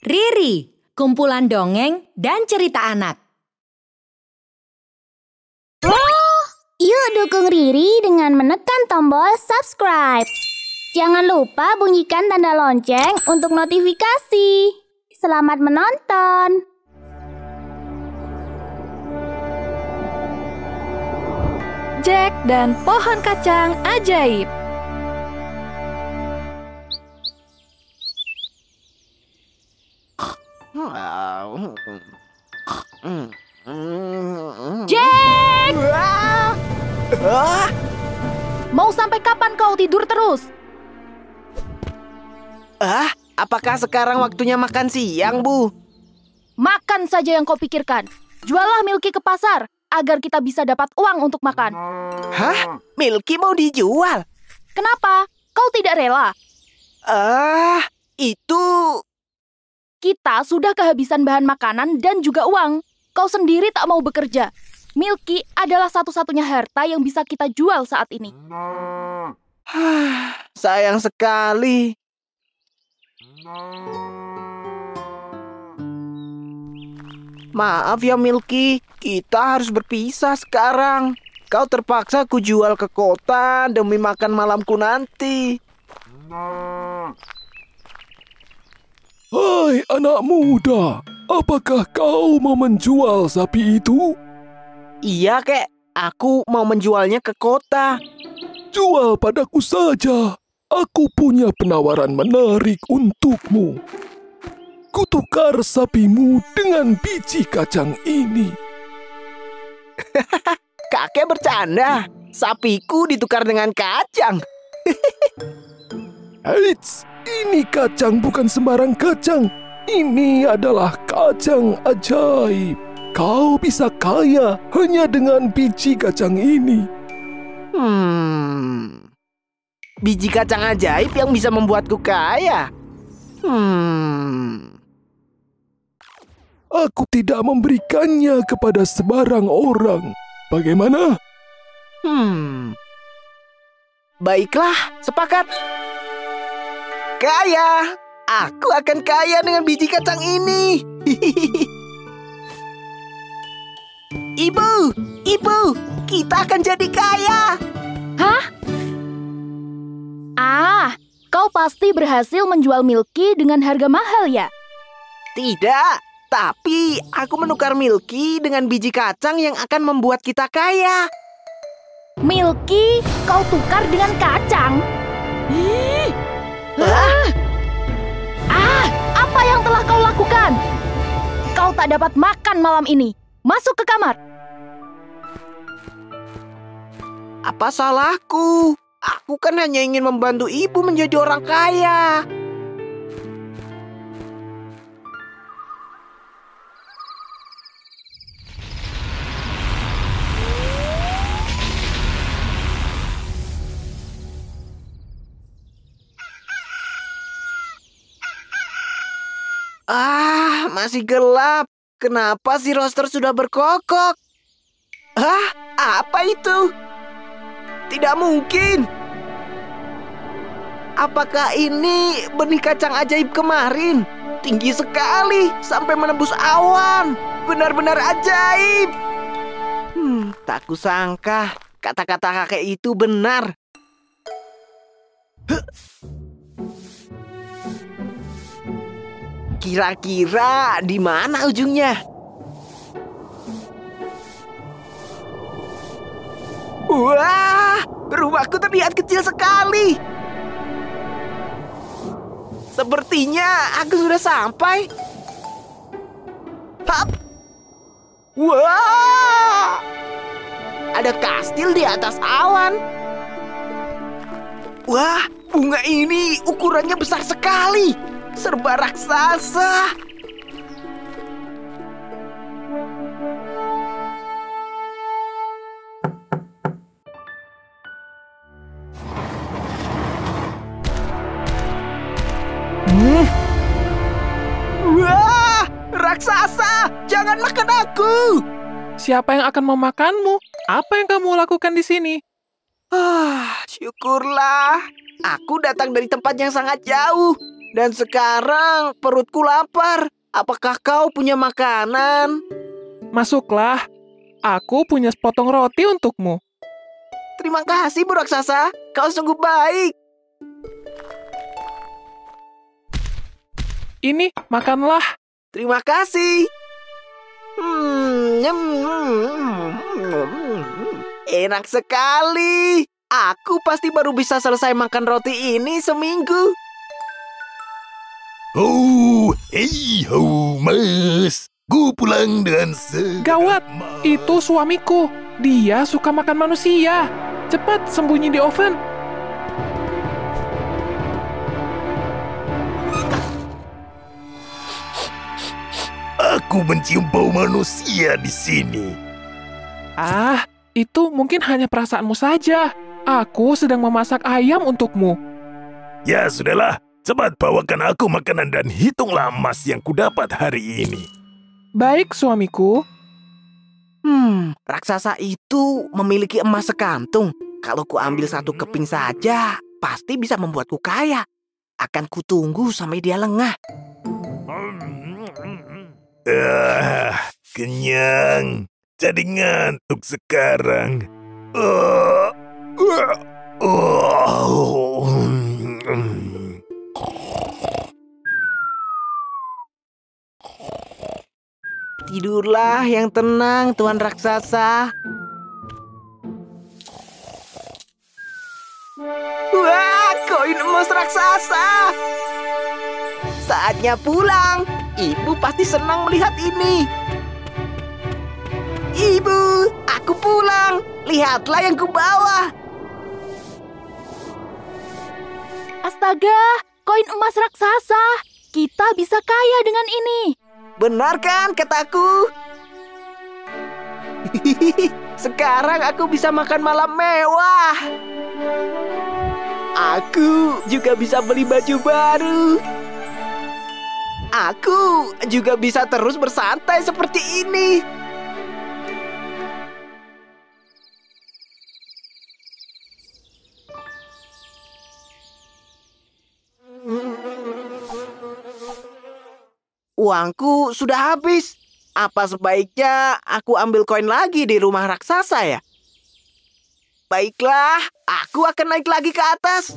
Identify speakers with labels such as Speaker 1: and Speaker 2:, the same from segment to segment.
Speaker 1: Riri, kumpulan dongeng dan cerita anak.
Speaker 2: Yuk dukung Riri dengan menekan tombol subscribe. Jangan lupa bunyikan tanda lonceng untuk notifikasi. Selamat menonton.
Speaker 3: Jack dan pohon kacang ajaib. Jack! Mau sampai kapan kau tidur terus?
Speaker 4: Ah, apakah sekarang waktunya makan siang, Bu?
Speaker 3: Makan saja yang kau pikirkan. Jualah Milky ke pasar agar kita bisa dapat uang untuk makan.
Speaker 4: Hah? Milky mau dijual?
Speaker 3: Kenapa? Kau tidak rela?
Speaker 4: Ah, itu...
Speaker 3: Kita sudah kehabisan bahan makanan dan juga uang. Kau sendiri tak mau bekerja. Milky adalah satu-satunya harta yang bisa kita jual saat ini.
Speaker 4: Sayang sekali. Maaf ya Milky, kita harus berpisah sekarang. Kau terpaksa kujual ke kota demi makan malamku nanti.
Speaker 5: Hai anak muda, apakah kau mau menjual sapi itu?
Speaker 4: Iya kek, aku mau menjualnya ke kota.
Speaker 5: Jual padaku saja. Aku punya penawaran menarik untukmu. Kutukar sapimu dengan biji kacang ini.
Speaker 4: Kakek bercanda, sapiku ditukar dengan kacang.
Speaker 5: Eits, ini kacang bukan sembarang kacang. Ini adalah kacang ajaib. Kau bisa kaya hanya dengan biji kacang ini.
Speaker 4: Hmm. Biji kacang ajaib yang bisa membuatku kaya. Hmm.
Speaker 5: Aku tidak memberikannya kepada sebarang orang. Bagaimana?
Speaker 4: Hmm. Baiklah, sepakat. Kaya. Aku akan kaya dengan biji kacang ini. ibu, ibu, kita akan jadi kaya.
Speaker 3: Ah, kau pasti berhasil menjual Milky dengan harga mahal ya?
Speaker 4: Tidak, tapi aku menukar Milky dengan biji kacang yang akan membuat kita kaya.
Speaker 3: Milky, kau tukar dengan kacang? Ih,
Speaker 4: Ah,
Speaker 3: Ah, apa yang telah kau lakukan? Kau tak dapat makan malam ini. Masuk ke kamar.
Speaker 4: apa salahku? Aku kan hanya ingin membantu ibu menjadi orang kaya. Ah, masih gelap. Kenapa si roster sudah berkokok? Hah? Apa itu? Tidak mungkin. Apakah ini benih kacang ajaib kemarin? Tinggi sekali sampai menembus awan. Benar-benar ajaib. Hmm, tak kusangka kata-kata kakek itu benar. Kira-kira di mana ujungnya? Wah, rumahku terlihat kecil sekali. Sepertinya aku sudah sampai. Hap. Wah, ada kastil di atas awan. Wah, bunga ini ukurannya besar sekali. Serba raksasa. Wah, raksasa, jangan makan aku.
Speaker 6: Siapa yang akan memakanmu? Apa yang kamu lakukan di sini?
Speaker 4: Ah, syukurlah. Aku datang dari tempat yang sangat jauh. Dan sekarang perutku lapar. Apakah kau punya makanan?
Speaker 6: Masuklah. Aku punya sepotong roti untukmu.
Speaker 4: Terima kasih, Bu Raksasa. Kau sungguh baik.
Speaker 6: Ini, makanlah.
Speaker 4: Terima kasih. Hmm, nyem, hmm, hmm, enak sekali. Aku pasti baru bisa selesai makan roti ini seminggu.
Speaker 7: Oh, hei ho, mas. Gue pulang dengan segera.
Speaker 6: Gawat, itu suamiku. Dia suka makan manusia. Cepat sembunyi di oven.
Speaker 7: Aku mencium bau manusia di sini.
Speaker 6: Ah, itu mungkin hanya perasaanmu saja. Aku sedang memasak ayam untukmu.
Speaker 7: Ya sudahlah, cepat bawakan aku makanan dan hitunglah emas yang kudapat hari ini.
Speaker 6: Baik, suamiku.
Speaker 4: Hmm, raksasa itu memiliki emas sekantung. Kalau ku ambil satu keping saja, pasti bisa membuatku kaya. Akan kutunggu sampai dia lengah.
Speaker 7: Ah, kenyang. Jadi ngantuk sekarang. Ah, ah, oh,
Speaker 4: Tidurlah yang tenang, Tuan Raksasa. Wah, koin emas raksasa. Saatnya pulang. Ibu pasti senang melihat ini. Ibu, aku pulang. Lihatlah yang kubawa.
Speaker 3: Astaga, koin emas raksasa. Kita bisa kaya dengan ini.
Speaker 4: Benar kan kataku? Sekarang aku bisa makan malam mewah. Aku juga bisa beli baju baru. Aku juga bisa terus bersantai seperti ini. Uangku sudah habis. Apa sebaiknya aku ambil koin lagi di rumah raksasa ya? Baiklah, aku akan naik lagi ke atas.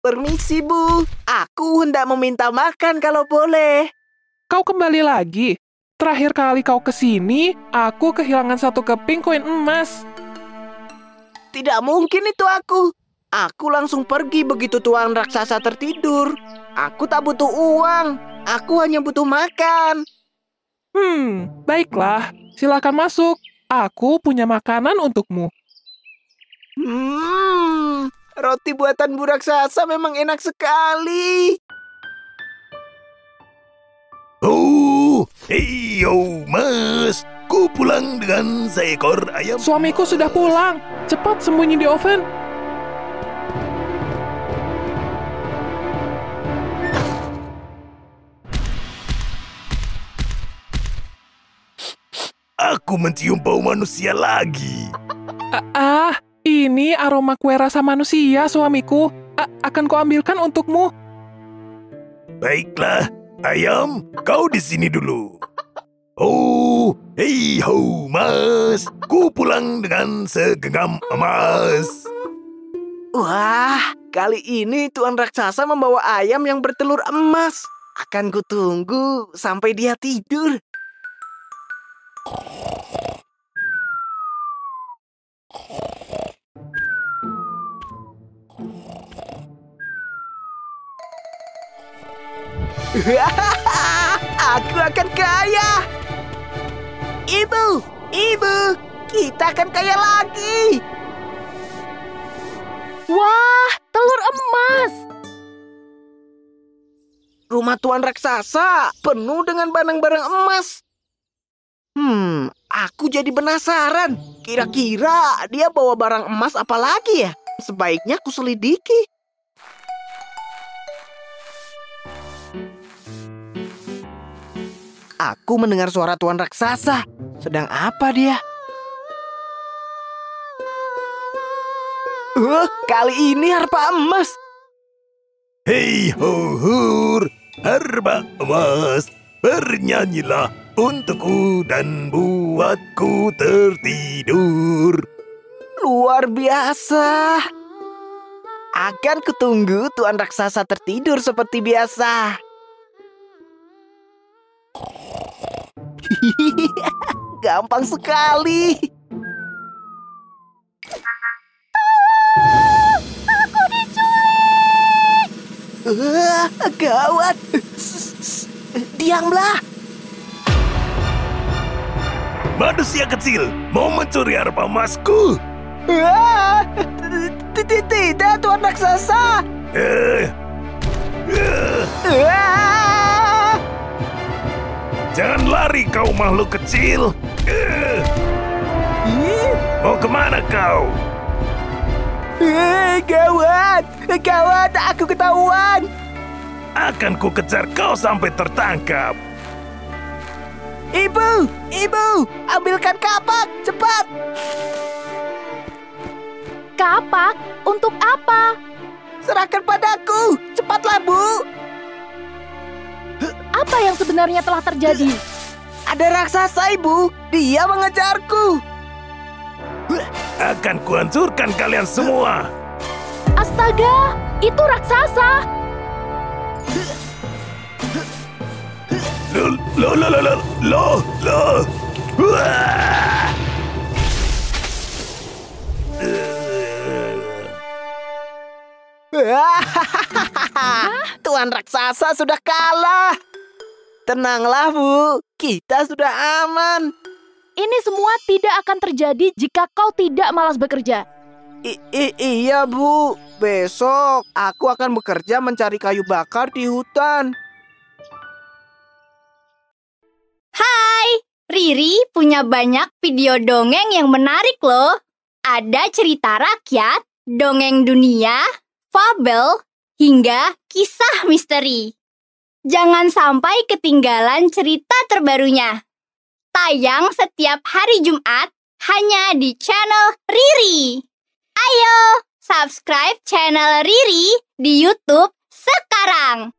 Speaker 4: Permisi, Bu. Aku hendak meminta makan kalau boleh.
Speaker 6: Kau kembali lagi. Terakhir kali kau ke sini, aku kehilangan satu keping koin emas.
Speaker 4: Tidak mungkin itu aku. Aku langsung pergi begitu tuan raksasa tertidur. Aku tak butuh uang. Aku hanya butuh makan.
Speaker 6: Hmm, baiklah. Silakan masuk. Aku punya makanan untukmu.
Speaker 4: Hmm, roti buatan Bu Raksasa memang enak sekali.
Speaker 7: Oh, hei yo, mas. Ku pulang dengan seekor ayam.
Speaker 6: Suamiku sudah pulang. Cepat sembunyi di oven.
Speaker 7: Aku mencium bau manusia lagi.
Speaker 6: Ah, ah, ini aroma kue rasa manusia, suamiku. A- akan kuambilkan untukmu.
Speaker 7: Baiklah, ayam, kau di sini dulu. Oh, hei ho, mas. Ku pulang dengan segenggam emas.
Speaker 4: Wah, kali ini tuan raksasa membawa ayam yang bertelur emas. Akan kutunggu sampai dia tidur. Aku akan kaya. Ibu, ibu, kita akan kaya lagi.
Speaker 3: Wah, telur emas.
Speaker 4: Rumah tuan raksasa penuh dengan barang-barang emas. Hmm, aku jadi penasaran. Kira-kira dia bawa barang emas apa lagi ya? Sebaiknya aku selidiki. Aku mendengar suara tuan raksasa. Sedang apa dia? Uh, kali ini harpa emas.
Speaker 7: Hei ho hur, harba emas, bernyanyilah untukku dan buatku tertidur.
Speaker 4: Luar biasa. Akan kutunggu Tuan Raksasa tertidur seperti biasa. Gampang sekali.
Speaker 2: Aku diculik!
Speaker 4: Uh, gawat. Diamlah.
Speaker 7: Manusia kecil, mau mencuri harpa emasku?
Speaker 4: Tidak, Tuan Raksasa.
Speaker 7: Eh, jangan lari kau makhluk kecil. Mau ke mana
Speaker 4: kau? Gawat, gawat, aku ketahuan.
Speaker 7: Akan ku kejar kau sampai tertangkap.
Speaker 4: Ibu, ibu, ambilkan kapak, cepat.
Speaker 3: Kapak? Untuk apa?
Speaker 4: Serahkan padaku, cepatlah bu.
Speaker 3: Apa yang sebenarnya telah terjadi?
Speaker 4: Ada raksasa ibu, dia mengejarku.
Speaker 7: Akan kuhancurkan kalian semua.
Speaker 3: Astaga, itu raksasa!
Speaker 7: Lo, lo, lo, lo, lo, lo!
Speaker 4: Tuan raksasa sudah kalah. Tenanglah bu, kita sudah aman.
Speaker 3: Ini semua tidak akan terjadi jika kau tidak malas bekerja.
Speaker 4: I- i- iya bu, besok aku akan bekerja mencari kayu bakar di hutan.
Speaker 2: Riri punya banyak video dongeng yang menarik loh. Ada cerita rakyat, dongeng dunia, fabel, hingga kisah misteri. Jangan sampai ketinggalan cerita terbarunya. Tayang setiap hari Jumat hanya di channel Riri. Ayo, subscribe channel Riri di YouTube sekarang.